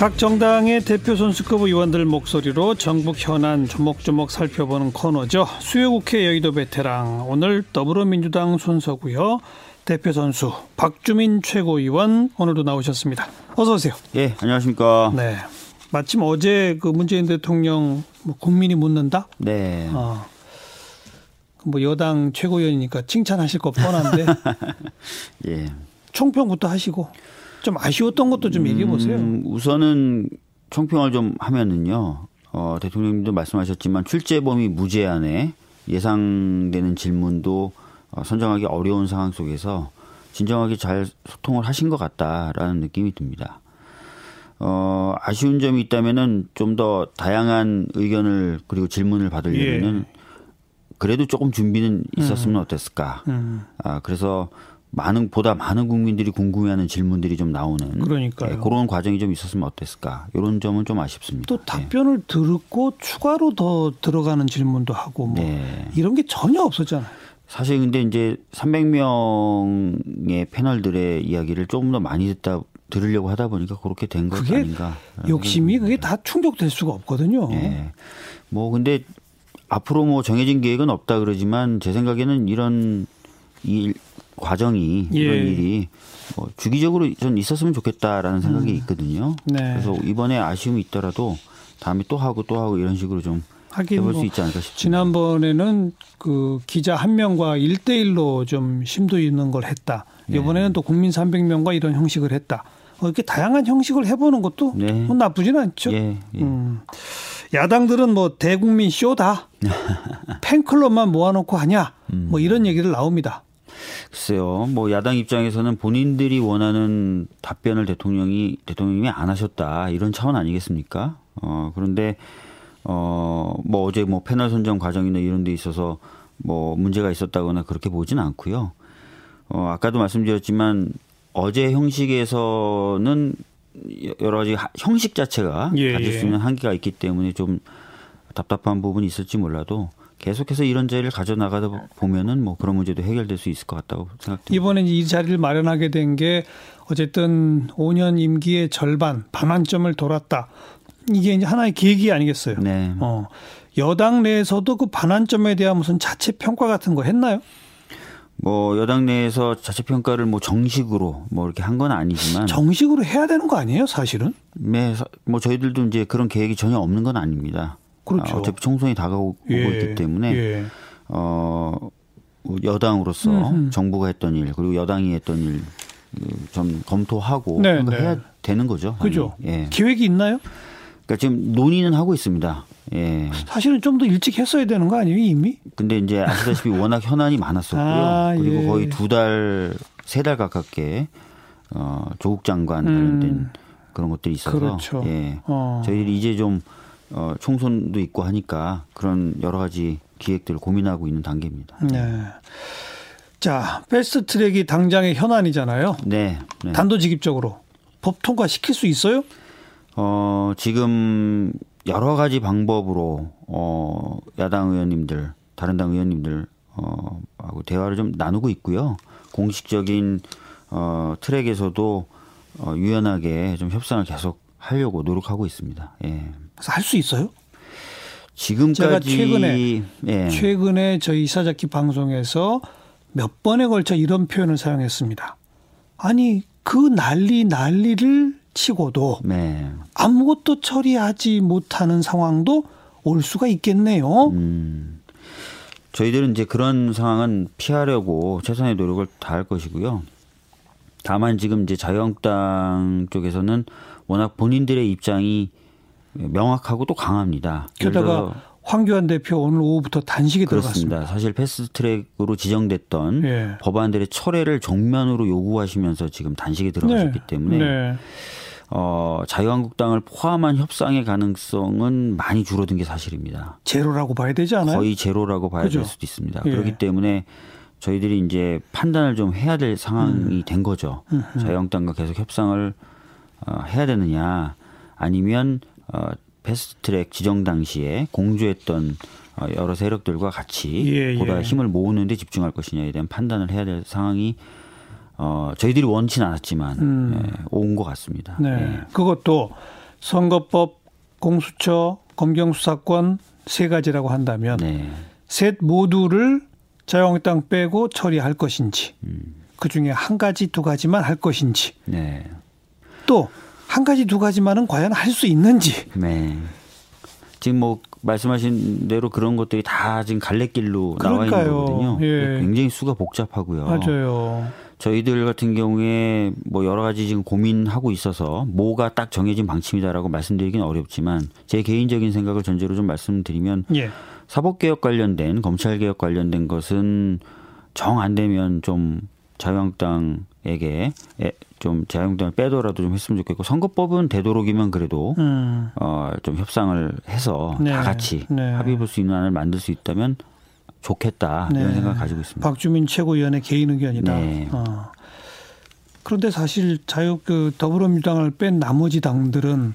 각 정당의 대표 선수급 의원들 목소리로 정부 현안 조목조목 살펴보는 코너죠. 수요국회 여의도 베테랑 오늘 더불어민주당 순서고요. 대표 선수 박주민 최고위원 오늘도 나오셨습니다. 어서 오세요. 예, 안녕하십니까. 네. 마침 어제 그 문재인 대통령 뭐 국민이 묻는다. 네. 어. 뭐 여당 최고위원이니까 칭찬하실 거 뻔한데. 예. 총평부터 하시고 좀 아쉬웠던 것도 좀 얘기해 보세요. 음, 우선은 총평을 좀 하면은요. 어, 대통령님도 말씀하셨지만 출제범위 무제한에 예상되는 질문도 어, 선정하기 어려운 상황 속에서 진정하게 잘 소통을 하신 것 같다라는 느낌이 듭니다. 어, 아쉬운 점이 있다면은 좀 더 다양한 의견을 그리고 질문을 받으려면은 예. 그래도 조금 준비는 있었으면 음. 어땠을까. 음. 아, 그래서 많은 보다 많은 국민들이 궁금해하는 질문들이 좀 나오는 그러니까요. 예, 그런 과정이 좀 있었으면 어땠을까 이런 점은 좀 아쉽습니다. 또 답변을 예. 듣고 추가로 더 들어가는 질문도 하고 뭐 네. 이런 게 전혀 없었잖아요. 사실 근데 이제 300명의 패널들의 이야기를 조금 더 많이 듣다 들으려고 하다 보니까 그렇게 된 것 아닌가. 욕심이 그게 다 충족될 수가 없거든요. 네. 뭐 근데 앞으로 뭐 정해진 계획은 없다 그러지만 제 생각에는 이런 이 과정이 예. 이런 일이 뭐 주기적으로 좀 있었으면 좋겠다라는 생각이 음. 있거든요. 네. 그래서 이번에 아쉬움이 있더라도 다음에 또 하고 또 하고 이런 식으로 좀 해볼 수뭐 있지 않을까 싶습니다. 지난번에는 그 기자 한 명과 일대일로좀 심도 있는 걸 했다. 네. 이번에는 또 국민 300명과 이런 형식을 했다. 뭐 이렇게 다양한 형식을 해보는 것도 네. 뭐 나쁘지는 않죠. 예, 예. 음. 야당들은 뭐 대국민 쇼다. 팬클럽만 모아놓고 하냐. 음. 뭐 이런 얘기를 나옵니다. 글쎄요, 뭐 야당 입장에서는 본인들이 원하는 답변을 대통령이 대통령이 안 하셨다 이런 차원 아니겠습니까? 어 그런데 어뭐 어제 뭐 패널 선정 과정이나 이런 데 있어서 뭐 문제가 있었다거나 그렇게 보지는 않고요. 어 아까도 말씀드렸지만 어제 형식에서는 여러 가지 형식 자체가 예, 가질 수 있는 예. 한계가 있기 때문에 좀 답답한 부분이 있을지 몰라도 계속해서 이런 자리를 가져나가다 보면은 뭐 그런 문제도 해결될 수 있을 것 같다고 생각됩니다. 이번에 이 자리를 마련하게 된 게 어쨌든 5년 임기의 절반 반환점을 돌았다. 이게 이제 하나의 계기 아니겠어요? 네. 어. 여당 내에서도 그 반환점에 대한 무슨 자체 평가 같은 거 했나요? 뭐 여당 내에서 자체 평가를 뭐 정식으로 뭐 이렇게 한 건 아니지만 정식으로 해야 되는 거 아니에요, 사실은? 네, 뭐 저희들도 이제 그런 계획이 전혀 없는 건 아닙니다. 그렇죠. 어차피 총선이 다가오고 예. 있기 때문에 예. 어 여당으로서 음흠. 정부가 했던 일 그리고 여당이 했던 일 좀 검토하고 네, 네. 해야 되는 거죠. 그죠. 예. 계획이 있나요? 그러니까 지금 논의는 하고 있습니다. 예. 사실은 좀 더 일찍 했어야 되는 거 아니에요, 이미? 근데 이제 아시다시피 워낙 현안이 많았었고요. 아, 그리고 예. 거의 두 달, 세 달 가깝게 어, 조국 장관 관련된 음. 그런 것들이 있어서 그렇죠. 예. 어. 저희들이 이제 좀 어, 총선도 있고 하니까 그런 여러 가지 기획들을 고민하고 있는 단계입니다. 네. 자, 패스트 트랙이 당장의 현안이잖아요. 네. 네. 단도직입적으로 법 통과 시킬 수 있어요? 어, 지금 여러 가지 방법으로 어, 야당 의원님들, 다른 당 의원님들 어, 하고 대화를 좀 나누고 있고요. 공식적인 어, 트랙에서도 어, 유연하게 좀 협상을 계속 하려고 노력하고 있습니다. 예. 할 수 있어요? 지금까지 제가 최근에 예. 최근에 저희 이사자키 방송에서 몇 번에 걸쳐 이런 표현을 사용했습니다. 아니 그 난리 난리를 치고도 네. 아무것도 처리하지 못하는 상황도 올 수가 있겠네요. 음. 저희들은 이제 그런 상황은 피하려고 최선의 노력을 다할 것이고요. 다만 지금 이제 자유한국당 쪽에서는 워낙 본인들의 입장이 명확하고 또 강합니다. 게다가 황교안 대표 오늘 오후부터 그렇습니다. 들어갔습니다. 사실 패스트트랙으로 지정됐던 예. 법안들의 철회를 정면으로 요구하시면서 지금 단식에 들어가셨기 네. 때문에 네. 어, 자유한국당을 포함한 협상의 가능성은 많이 줄어든 게 사실입니다. 제로라고 봐야 되지 않아요? 거의 제로라고 봐야 그죠? 될 수도 있습니다. 예. 그렇기 때문에 저희들이 이제 판단을 좀 해야 될 상황이 음. 된 거죠. 음. 자유한국당과 계속 협상을 어, 해야 되느냐 아니면 어, 패스트트랙 지정 당시에 공조했던 어, 여러 세력들과 같이 예, 보다 예. 힘을 모으는데 집중할 것이냐에 대한 판단을 해야 될 상황이 어, 저희들이 원치는 않았지만 음. 예, 온것 같습니다. 네. 예. 그것도 선거법, 공수처, 검경수사권 세 가지라고 한다면 네. 셋 모두를 자유한국당 빼고 처리할 것인지 음. 그 중에 한 가지 두 가지만 할 것인지 네. 또 한 가지 두 가지만은 과연 할 수 있는지 네. 지금 뭐 말씀하신 대로 그런 것들이 다 지금 갈래길로. 나와 있는 거거든요. 예. 굉장히 수가 복잡하고요. 맞아요. 저희들 같은 경우에 뭐 여러 가지 지금 고민하고 있어서 뭐가 딱 정해진 방침이다라고 말씀드리기는 어렵지만 제 개인적인 생각을 전제로 좀 말씀드리면 예. 사법개혁 관련된 검찰개혁 관련된 것은 정 안 되면 좀 자유한국당에게 좀 자유한국당을 빼더라도 좀 했으면 좋겠고 선거법은 되도록이면 그래도 음. 어좀 협상을 해서 네. 다 같이 네. 합의 볼 수 있는 안을 만들 수 있다면 좋겠다 네. 이런 생각을 가지고 있습니다. 박주민 최고위원의 개인 의견이다. 네. 어. 그런데 사실 자유 그 더불어민주당을 뺀 나머지 당들은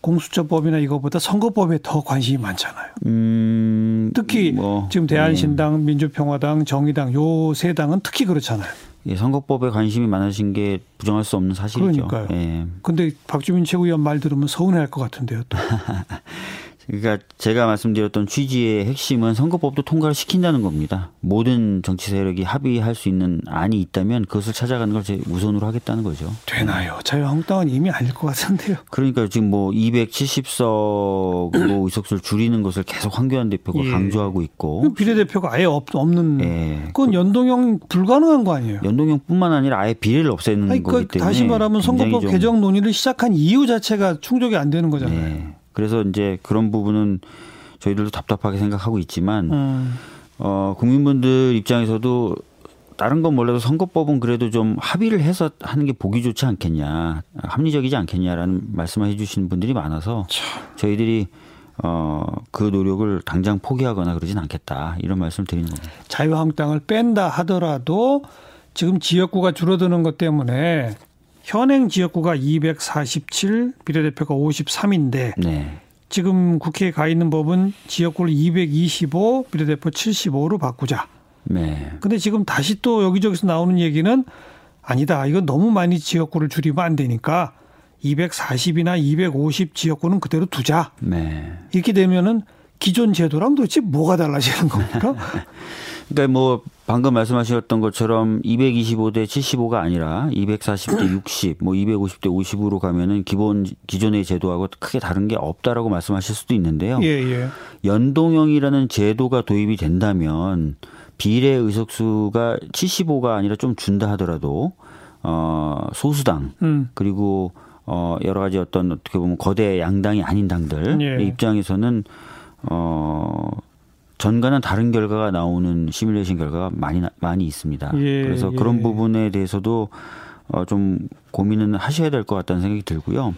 공수처법이나 이거보다 선거법에 더 관심이 많잖아요. 음, 특히 뭐, 지금 대한신당, 네. 민주평화당, 정의당 요 세 당은 특히 그렇잖아요. 예, 선거법에 관심이 많으신 게 부정할 수 없는 사실이죠. 그러니까요. 예. 근데 박주민 최고위원 말 들으면 서운해할 것 같은데요. 또. 그러니까 제가 말씀드렸던 취지의 핵심은 선거법도 통과를 시킨다는 겁니다. 모든 정치 세력이 합의할 수 있는 안이 있다면 그것을 찾아가는 걸 제 우선으로 하겠다는 거죠. 되나요? 자유한국당은 이미 아닐 것 같은데요. 그러니까 지금 뭐 270석으로 의석수를 줄이는 것을 계속 황교안 대표가 예. 강조하고 있고 비례대표가 아예 없, 는 예. 그건 연동형 불가능한 거 아니에요? 연동형뿐만 아니라 아예 비례를 없애는 아니, 거기 때문에 다시 말하면 선거법 개정 논의를 시작한 이유 자체가 충족이 안 되는 거잖아요. 예. 그래서 이제 그런 부분은 저희들도 답답하게 생각하고 있지만 음. 어, 국민분들 입장에서도 다른 건 몰라도 선거법은 그래도 좀 합의를 해서 하는 게 보기 좋지 않겠냐, 합리적이지 않겠냐라는 말씀을 해주시는 분들이 많아서 참. 저희들이 어, 그 노력을 당장 포기하거나 그러진 않겠다 이런 말씀을 드리는 겁니다. 자유한국당을 뺀다 하더라도 지금 지역구가 줄어드는 것 때문에 현행 지역구가 247, 비례대표가 53인데 네. 지금 국회에 가 있는 법은 지역구를 225, 비례대표 75로 바꾸자. 네. 근데 지금 다시 또 여기저기서 나오는 얘기는 아니다. 이건 너무 많이 지역구를 줄이면 안 되니까 240이나 250 지역구는 그대로 두자. 네. 이렇게 되면은 기존 제도랑 도대체 뭐가 달라지는 겁니까? 그러니까 뭐 방금 말씀하셨던 것처럼 225대 75가 아니라 240대 60, 뭐 250대 50으로 가면은 기본 기존의 제도하고 크게 다른 게 없다라고 말씀하실 수도 있는데요. 예, 예. 연동형이라는 제도가 도입이 된다면 비례 의석수가 75가 아니라 좀 준다 하더라도 어 소수당 음. 그리고 어 여러 가지 어떤 어떻게 보면 거대 양당이 아닌 당들 예. 입장에서는 어 전과는 다른 결과가 나오는 시뮬레이션 결과가 많이 많이 있습니다. 예, 그래서 예. 그런 부분에 대해서도 어, 좀 고민은 하셔야 될 것 같다는 생각이 들고요.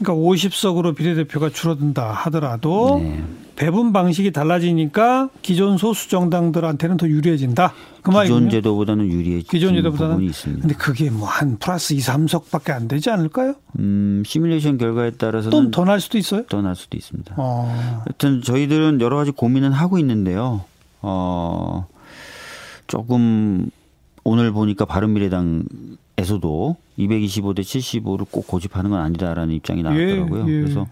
그러니까 50석으로 비례대표가 줄어든다 하더라도 네. 배분 방식이 달라지니까 기존 소수 정당들한테는 더 유리해진다. 그 기존 제도보다는 유리해진 기존 제도보다는 부분이 있습니다. 근데 그게 뭐 한 플러스 2, 3석밖에 안 되지 않을까요? 음, 시뮬레이션 결과에 따라서는 또더날 수도 있어요? 더 날 수도 있습니다. 어. 하여튼 저희들은 여러 가지 고민은 하고 있는데요. 어, 조금 오늘 보니까 바른미래당 에서도 225대 75를 꼭 고집하는 건 아니다라는 입장이 나왔더라고요. 예, 예. 그래서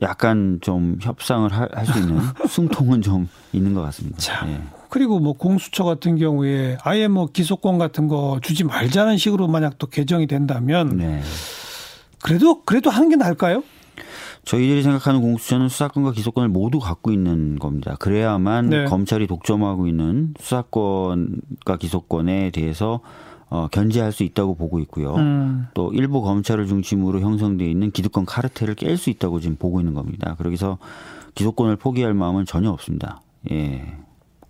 약간 좀 협상을 할 수 있는 숨통은 좀 있는 것 같습니다. 자, 예. 그리고 뭐 공수처 같은 경우에 아예 뭐 기소권 같은 거 주지 말자는 식으로 만약 또 개정이 된다면 네. 그래도 그래도 하는 게 나을까요? 저희들이 생각하는 공수처는 수사권과 기소권을 모두 갖고 있는 겁니다. 그래야만 네. 검찰이 독점하고 있는 수사권과 기소권에 대해서 어, 견제할 수 있다고 보고 있고요. 음. 또 일부 검찰을 중심으로 형성돼 있는 기득권 카르텔을 깰 수 있다고 지금 보고 있는 겁니다. 그러기서 기소권을 포기할 마음은 전혀 없습니다. 예.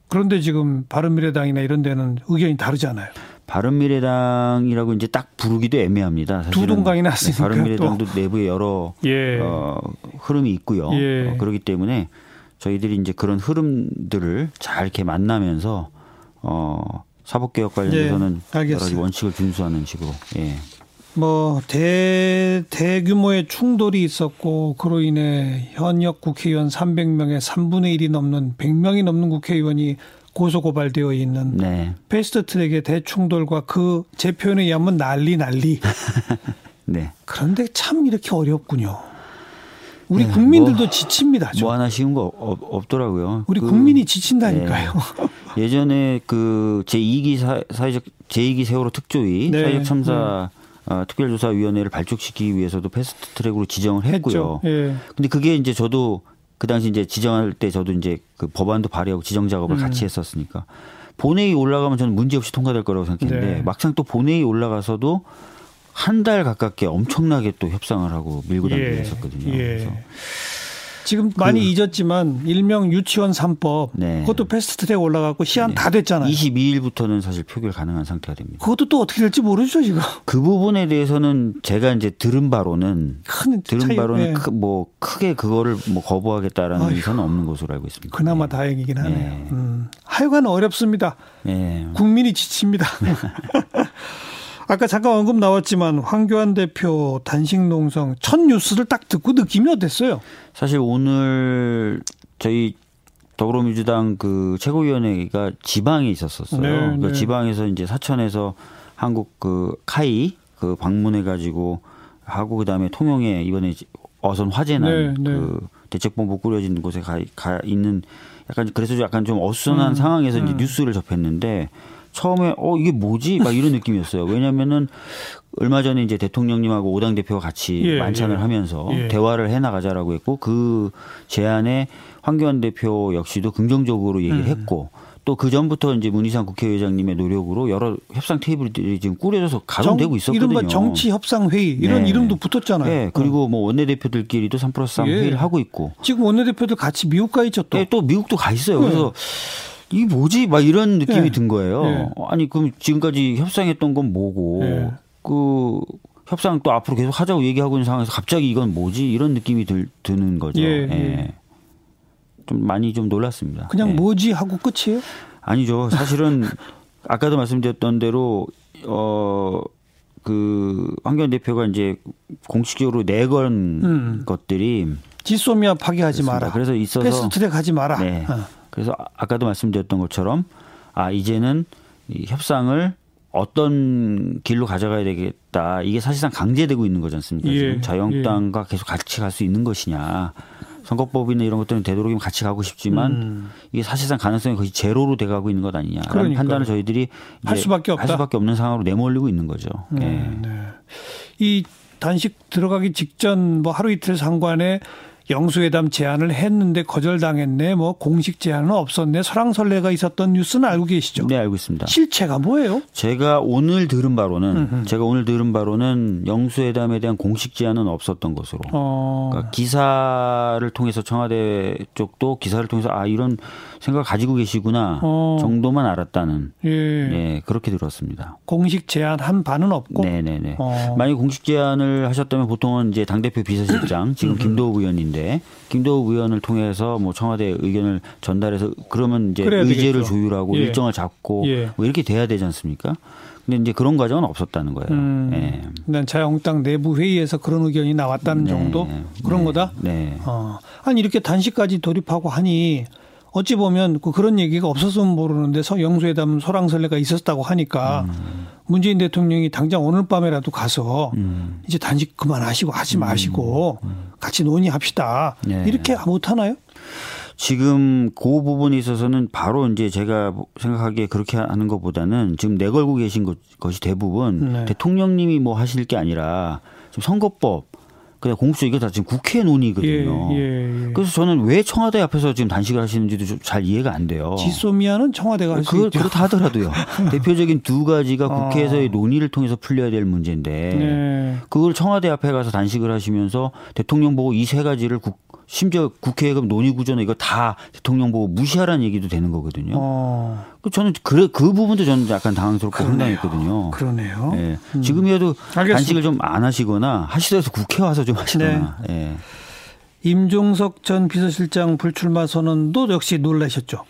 그런데 지금 바른미래당이나 이런 데는 의견이 다르잖아요. 바른미래당이라고 이제 딱 부르기도 애매합니다. 두 동강이 났으니까. 바른미래당도 또. 내부에 여러 예. 어, 흐름이 있고요. 예. 어, 그렇기 때문에 저희들이 이제 그런 흐름들을 잘 이렇게 만나면서 어, 사법개혁 관련해서는 네, 여러 가지 원칙을 준수하는 식으로. 예. 뭐 대, 대규모의 충돌이 있었고 그로 인해 현역 국회의원 300명의 3분의 1이 넘는 100명이 넘는 국회의원이 고소 고발되어 있는 네. 패스트 트랙의 대충돌과 그 제 표현에 의하면 난리 난리. 네. 그런데 참 이렇게 어렵군요. 우리 네, 국민들도 뭐, 지칩니다. 좀. 뭐 하나 쉬운 거 없, 없더라고요. 우리 그, 국민이 지친다니까요. 네. 예전에 그 제2기 사, 사회적 제2기 세월호 특조위 네. 사회적 참사 네. 어, 특별조사위원회를 발족시키기 위해서도 패스트 트랙으로 지정을 했고요. 예. 근데 그게 이제 저도 그 당시 이제 지정할 때 저도 이제 그 법안도 발의하고 지정 작업을 음. 같이 했었으니까 본회의 올라가면 저는 문제 없이 통과될 거라고 생각했는데 네. 막상 또 본회의 올라가서도 한 달 가깝게 엄청나게 또 협상을 하고 밀고 당기고 예. 했었거든요. 예. 그래서 지금 많이 그, 잊었지만 일명 유치원 3법 네. 그것도 패스트트랙 올라가고 시한 네. 다 됐잖아요. 22일부터는 사실 표결 가능한 상태가 됩니다. 그것도 또 어떻게 될지 모르죠 지금. 그 부분에 대해서는 제가 이제 들은 바로는 큰 들은 차이, 바로는 네. 크, 뭐 크게 그거를 뭐 거부하겠다라는 의사는 없는 것으로 알고 있습니다. 그나마 네. 다행이긴 하네요. 네. 음. 하여간 어렵습니다. 네. 국민이 지칩니다. 아까 잠깐 언급 나왔지만 황교안 대표 단식 농성 첫 뉴스를 딱 듣고 느낌이 어땠어요? 사실 오늘 저희 더불어민주당 그 최고위원회가 지방에 있었었어요. 네, 네. 지방에서 이제 사천에서 한국 그 카이 그 방문해 가지고 하고 그다음에 통영에 이번에 어선 화재난 네, 네. 그 대책본부 꾸려진 곳에 가, 가 있는 약간 그래서 약간 좀 어수선한 음, 상황에서 이제 음. 뉴스를 접했는데 처음에 어 이게 뭐지 막 이런 느낌이었어요. 왜냐면은 얼마 전에 이제 대통령님하고 오당 대표가 같이 예, 만찬을 예. 하면서 예. 대화를 해 나가자라고 했고 그 제안에 황교안 대표 역시도 긍정적으로 얘기를 음. 했고 또 그 전부터 이제 문희상 국회의장님의 노력으로 여러 협상 테이블들이 지금 꾸려져서 가동되고 있었거든요. 이른바 정치 협상 회의 이런 네. 이름도 붙었잖아요. 네. 그리고 뭐 원내 대표들끼리도 3 플러스 3 예. 회의를 하고 있고. 지금 원내 대표들 같이 미국 가 있죠 또. 네, 또 미국도 가 있어요. 그래서 이 뭐지? 막 이런 느낌이 네. 든 거예요. 네. 아니 그럼 지금까지 협상했던 건 뭐고 네. 그 협상 또 앞으로 계속 하자고 얘기하고 있는 상황에서 갑자기 이건 뭐지? 이런 느낌이 들, 드는 거죠. 예. 좀 많이 좀 놀랐습니다. 그냥 예. 뭐지 하고 끝이에요? 아니죠. 사실은 아까도 말씀드렸던 대로 어. 그 황교안 대표가 이제 공식적으로 내건 음. 것들이 지소미아 파기하지 그렇습니다. 마라. 그래서 있어서 패스트트랙 하지 마라. 네. 어. 그래서 아까도 말씀드렸던 것처럼 아 이제는 이 협상을 어떤 길로 가져가야 되겠다. 이게 사실상 강제되고 있는 거지 않습니까? 예, 지금 자유한국당과 예. 계속 같이 갈 수 있는 것이냐. 선거법이나 이런 것들은 되도록이면 같이 가고 싶지만 음. 이게 사실상 가능성이 거의 제로로 돼가고 있는 것 아니냐라는 그러니까. 판단을 저희들이 할 수밖에 없다. 할 수밖에 없는 상황으로 내몰리고 있는 거죠. 음, 네. 네. 이 단식 들어가기 직전 뭐 하루 이틀 상관에 영수회담 제안을 했는데 거절당했네. 뭐 공식 제안은 없었네. 설랑설레가 있었던 뉴스는 알고 계시죠? 네, 알고 있습니다. 실체가 뭐예요? 제가 오늘 들은 바로는 음흠. 제가 오늘 들은 바로는 영수회담에 대한 공식 제안은 없었던 것으로. 어. 그러니까 기사를 통해서 청와대 쪽도 기사를 통해서 아 이런 생각을 가지고 계시구나 어. 정도만 알았다는 예. 예. 그렇게 들었습니다. 공식 제안 한 바는 없고. 네 네 네. 어. 만약 공식 제안을 하셨다면 보통은 이제 당 대표 비서실장 지금 김도욱 의원인데 김도욱 의원을 통해서 뭐 청와대 의견을 전달해서 그러면 이제 의제를 되겠죠. 조율하고 예. 일정을 잡고 예. 뭐 이렇게 돼야 되지 않습니까? 근데 이제 그런 과정은 없었다는 거예요. 음, 예. 난 자유한국당 내부 회의에서 그런 의견이 나왔다는 네, 정도 그런 네, 거다. 네. 어. 아니 이렇게 단식까지 돌입하고 하니 어찌 보면 그 그런 얘기가 없었으면 모르는데 영수회담 소랑설레가 있었다고 하니까 음. 문재인 대통령이 당장 오늘 밤에라도 가서 음. 이제 단식 그만하시고 하지 음. 마시고 음. 같이 논의합시다. 네. 이렇게 못 하나요? 지금 그 부분에 있어서는 바로 이제 제가 생각하기에 그렇게 하는 것보다는 지금 내걸고 계신 것, 것이 대부분 네. 대통령님이 뭐 하실 게 아니라 지금 선거법 그냥 공수처 이게 다 지금 국회 논의거든요. 예, 예, 예. 그래서 저는 왜 청와대 앞에서 지금 단식을 하시는지도 잘 이해가 안 돼요. 지소미아는 청와대가 할수 그, 있죠. 그렇다 하더라도요. 대표적인 두 가지가 어. 국회에서의 논의를 통해서 풀려야 될 문제인데 네. 그걸 청와대 앞에 가서 단식을 하시면서 대통령 보고 이 세 가지를 국, 심지어 국회에 그럼 논의 구조나 이거 다 대통령 보고 무시하라는 얘기도 되는 거거든요. 어. 그 저는 그, 그 부분도 저는 약간 당황스럽고 황당했거든요. 그러네요. 네. 음. 지금이라도 알겠습니다. 단식을 좀 안 하시거나 하시더라도 국회 와서 좀 하시거나. 네. 네. 임종석 전 비서실장 불출마 선언도 역시 놀라셨죠.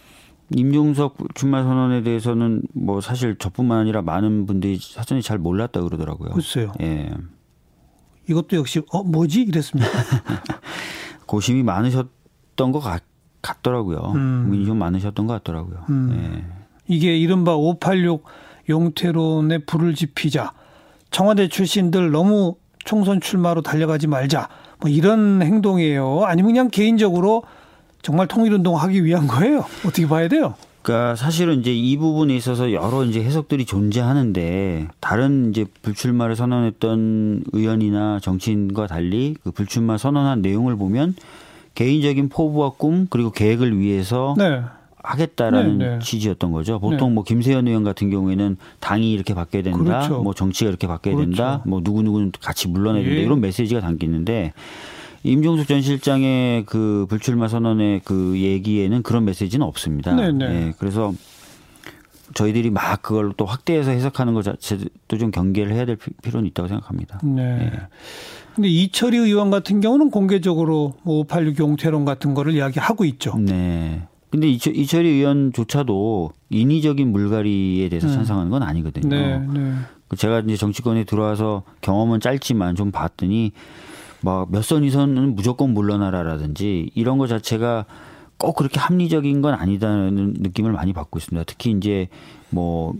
임종석 출마 선언에 대해서는 뭐 사실 저뿐만 아니라 많은 분들이 사전에 잘 몰랐다 그러더라고요. 글쎄요. 예. 이것도 역시 어 뭐지 이랬습니다. 고심이 많으셨던 것 같, 더라고요 음. 고민이 좀 많으셨던 것 같더라고요. 음. 네. 이게 이른바 586 용태론에 불을 지피자 청와대 출신들 너무 총선 출마로 달려가지 말자 뭐 이런 행동이에요. 아니면 그냥 개인적으로 정말 통일운동 하기 위한 거예요. 어떻게 봐야 돼요? 그러니까 사실은 이제 이 부분에 있어서 여러 이제 해석들이 존재하는데 다른 이제 불출마를 선언했던 의원이나 정치인과 달리 그 불출마 선언한 내용을 보면 개인적인 포부와 꿈 그리고 계획을 위해서 네. 하겠다라는 네, 네. 취지였던 거죠. 보통 네. 뭐 김세현 의원 같은 경우에는 당이 이렇게 바뀌어야 된다, 그렇죠. 뭐 정치가 이렇게 바뀌어야 그렇죠. 된다, 뭐 누구 누구는 같이 물러나야 된다 예. 이런 메시지가 담겨 있는데 임종숙 전 실장의 그 불출마 선언의 그 얘기에는 그런 메시지는 없습니다. 네, 네. 예, 그래서 저희들이 막 그걸 또 확대해서 해석하는 것 자체도 좀 경계를 해야 될 필요는 있다고 생각합니다. 네. 예. 근데 이철희 의원 같은 경우는 공개적으로 586 용태론 같은 거를 이야기하고 있죠. 네. 근데 이철, 이철희 의원조차도 인위적인 물갈이에 대해서 음. 찬성하는 건 아니거든요. 네, 네. 그 제가 이제 정치권에 들어와서 경험은 짧지만 좀 봤더니 막 몇 선 이선은 무조건 물러나라라든지 이런 것 자체가 꼭 그렇게 합리적인 건 아니다는 느낌을 많이 받고 있습니다. 특히 이제 뭐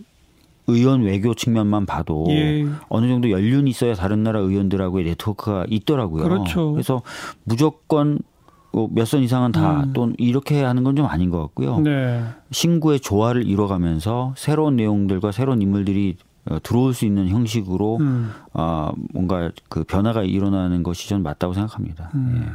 의원 외교 측면만 봐도 예. 어느 정도 연륜이 있어야 다른 나라 의원들하고의 네트워크가 있더라고요. 그렇죠. 그래서 무조건 뭐 몇선 이상은 다또 음. 이렇게 하는 건 좀 아닌 것 같고요. 네. 신구의 조화를 이뤄가면서 새로운 내용들과 새로운 인물들이 어, 들어올 수 있는 형식으로 음. 어, 뭔가 그 변화가 일어나는 것이 저는 맞다고 생각합니다. 음. 예.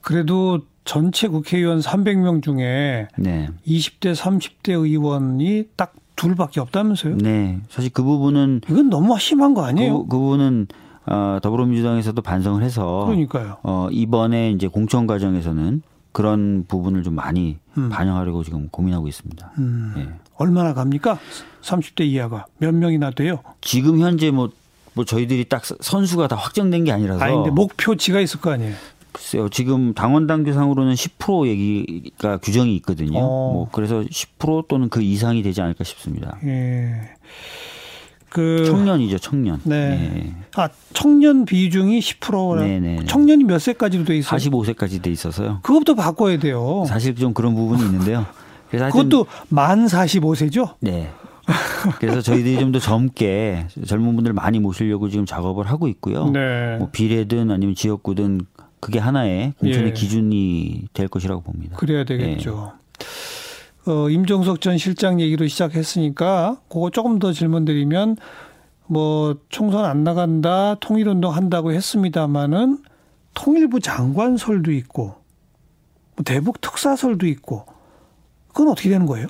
그래도 전체 국회의원 300명 중에 네. 20대 30대 의원이 딱 둘밖에 없다면서요? 네. 사실 그 부분은 이건 너무 심한 거 아니에요? 그, 그 부분은 어, 더불어민주당에서도 반성을 해서 그러니까요. 어, 이번에 이제 공천 과정에서는 그런 부분을 좀 많이 음. 반영하려고 지금 고민하고 있습니다. 음. 예. 얼마나 갑니까? 30대 이하가 몇 명이나 돼요? 지금 현재 뭐, 뭐 저희들이 딱 선수가 다 확정된 게 아니라서. 아니, 근데 목표치가 있을 거 아니에요? 글쎄요. 지금 당원 당 규상으로는 10% 얘기가 규정이 있거든요. 어. 뭐 그래서 10% 또는 그 이상이 되지 않을까 싶습니다. 예. 그 청년이죠, 청년. 네. 네. 아, 청년 비중이 10%라. 네네. 청년이 몇 세까지로 돼 있어요? 45세까지 돼 있어서요. 그것도 바꿔야 돼요. 사실 좀 그런 부분이 있는데요. 그래서 그것도 만 45세죠? 네. 그래서 저희들이 좀 더 젊게 젊은 분들 많이 모시려고 지금 작업을 하고 있고요. 네. 뭐 비례든 아니면 지역구든 그게 하나의 공천의 예. 기준이 될 것이라고 봅니다. 그래야 되겠죠. 예. 어, 임종석 전 실장 얘기로 시작했으니까 그거 조금 더 질문 드리면 뭐 총선 안 나간다 통일운동 한다고 했습니다마는 통일부 장관설도 있고 뭐 대북 특사설도 있고 그건 어떻게 되는 거예요?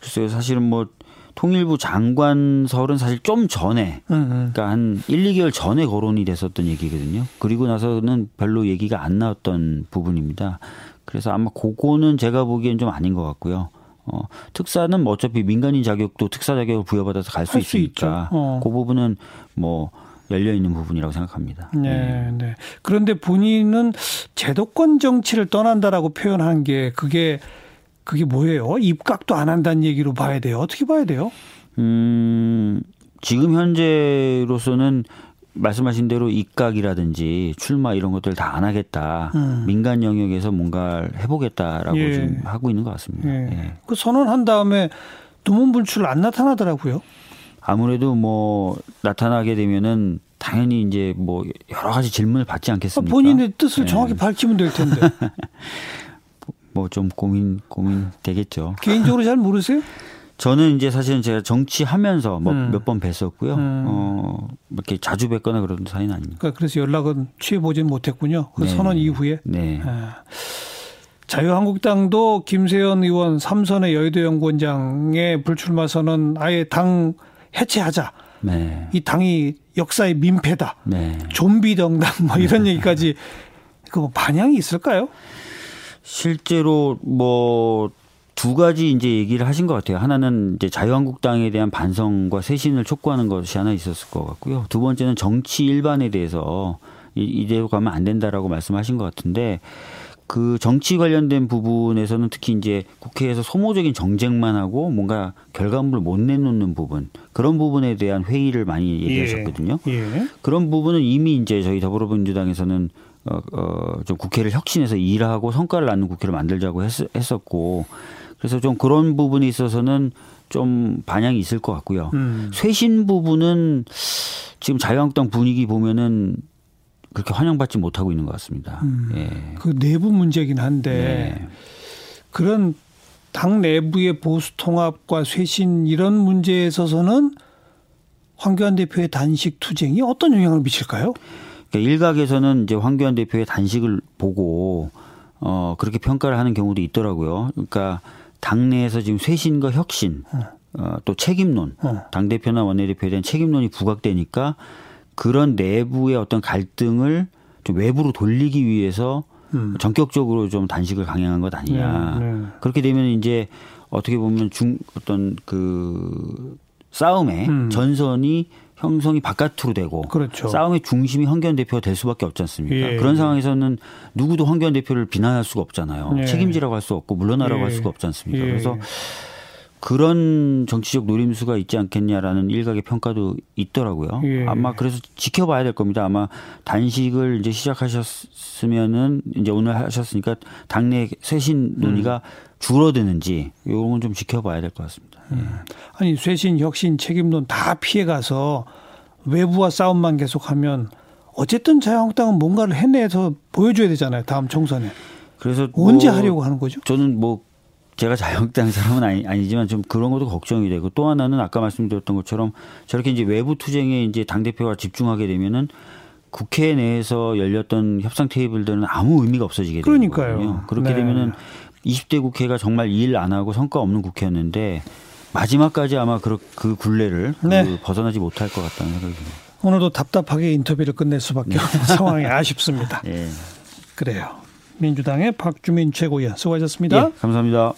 글쎄요 사실은 뭐 통일부 장관설은 사실 좀 전에 그러니까 한 1, 2개월 전에 거론이 됐었던 얘기거든요. 그리고 나서는 별로 얘기가 안 나왔던 부분입니다. 그래서 아마 그거는 제가 보기엔 좀 아닌 것 같고요. 어, 특사는 뭐 어차피 민간인 자격도 특사 자격을 부여받아서 갈 수 있으니까 어. 그 부분은 뭐 열려 있는 부분이라고 생각합니다. 네, 네, 네. 그런데 본인은 제도권 정치를 떠난다라고 표현한 게 그게 그게 뭐예요? 입각도 안 한다는 얘기로 봐야 돼요. 어떻게 봐야 돼요? 음, 지금 현재로서는 말씀하신 대로 입각이라든지 출마 이런 것들 다 안 하겠다. 음. 민간 영역에서 뭔가 해보겠다라고 예. 지금 하고 있는 것 같습니다. 예. 예. 그 선언한 다음에 두문불출 안 나타나더라고요. 아무래도 뭐 나타나게 되면은 당연히 이제 뭐 여러 가지 질문을 받지 않겠습니까? 본인의 뜻을 예. 정확히 밝히면 될 텐데. 뭐 좀 고민 고민 되겠죠. 개인적으로 잘 모르세요? 저는 이제 사실은 제가 정치하면서 뭐 음. 몇번 뵀었고요. 음. 어, 이렇게 자주 뵙거나 그런 사이는 아닙니다. 그러니까 그래서 연락은 취해보진 못했군요. 그 네. 선언 이후에. 네. 아. 자유한국당도 김세현 의원 삼선의 여의도 연구원장의 불출마 선언 아예 당 해체하자. 네. 이 당이 역사의 민폐다. 네. 좀비 정당 뭐 이런 얘기까지 그뭐 반향이 있을까요? 실제로 뭐 두 가지 이제 얘기를 하신 것 같아요. 하나는 이제 자유한국당에 대한 반성과 쇄신을 촉구하는 것이 하나 있었을 것 같고요. 두 번째는 정치 일반에 대해서 이대로 가면 안 된다라고 말씀하신 것 같은데 그 정치 관련된 부분에서는 특히 이제 국회에서 소모적인 정쟁만 하고 뭔가 결과물을 못 내놓는 부분 그런 부분에 대한 회의를 많이 얘기하셨거든요. 예. 예. 그런 부분은 이미 이제 저희 더불어민주당에서는 어, 어, 좀 국회를 혁신해서 일하고 성과를 낳는 국회를 만들자고 했, 했었고 그래서 좀 그런 부분에 있어서는 좀 반향이 있을 것 같고요. 음. 쇄신 부분은 지금 자유한국당 분위기 보면은 그렇게 환영받지 못하고 있는 것 같습니다. 음, 예. 그 내부 문제긴 한데 네. 그런 당 내부의 보수 통합과 쇄신 이런 문제에 있어서는 황교안 대표의 단식 투쟁이 어떤 영향을 미칠까요? 그러니까 일각에서는 이제 황교안 대표의 단식을 보고 어 그렇게 평가를 하는 경우도 있더라고요. 그러니까 당내에서 지금 쇄신과 혁신, 어, 어또 책임론, 어. 당 대표나 원내대표에 대한 책임론이 부각되니까 그런 내부의 어떤 갈등을 좀 외부로 돌리기 위해서 음. 전격적으로 좀 단식을 강행한 것 아니냐. 네, 네. 그렇게 되면 이제 어떻게 보면 중 어떤 그 싸움의 음. 전선이 형성이 바깥으로 되고 그렇죠. 싸움의 중심이 황교안 대표가 될 수밖에 없지 않습니까? 예, 그런 예. 상황에서는 누구도 황교안 대표를 비난할 수가 없잖아요. 예. 책임지라고 할 수 없고 물러나라고 할 예. 수가 없지 않습니까? 예. 그래서 그런 정치적 노림수가 있지 않겠냐라는 일각의 평가도 있더라고요. 예. 아마 그래서 지켜봐야 될 겁니다. 아마 단식을 이제 시작하셨으면은 이제 오늘 하셨으니까 당내 쇄신 논의가 음. 줄어드는지 이런 건 좀 지켜봐야 될 것 같습니다. 음. 예. 아니 쇄신, 혁신, 책임론 다 피해가서 외부와 싸움만 계속하면 어쨌든 자유한국당은 뭔가를 해내서 보여줘야 되잖아요. 다음 총선에. 그래서 언제 뭐 하려고 하는 거죠? 저는 뭐 제가 자유한국당 사람은 아니, 아니지만 좀 그런 것도 걱정이 되고 또 하나는 아까 말씀드렸던 것처럼 저렇게 이제 외부 투쟁에 이제 당 대표가 집중하게 되면은 국회 내에서 열렸던 협상 테이블들은 아무 의미가 없어지게 되는 거예요. 그렇게 네. 되면은 20대 국회가 정말 일 안 하고 성과 없는 국회였는데 마지막까지 아마 그, 그 굴레를 네. 그 벗어나지 못할 것 같다는 생각이 듭니다. 오늘도 답답하게 인터뷰를 끝낼 수밖에 네. 없는 상황이 아쉽습니다. 네. 그래요. 민주당의 박주민 최고위원 수고하셨습니다. 예, 감사합니다.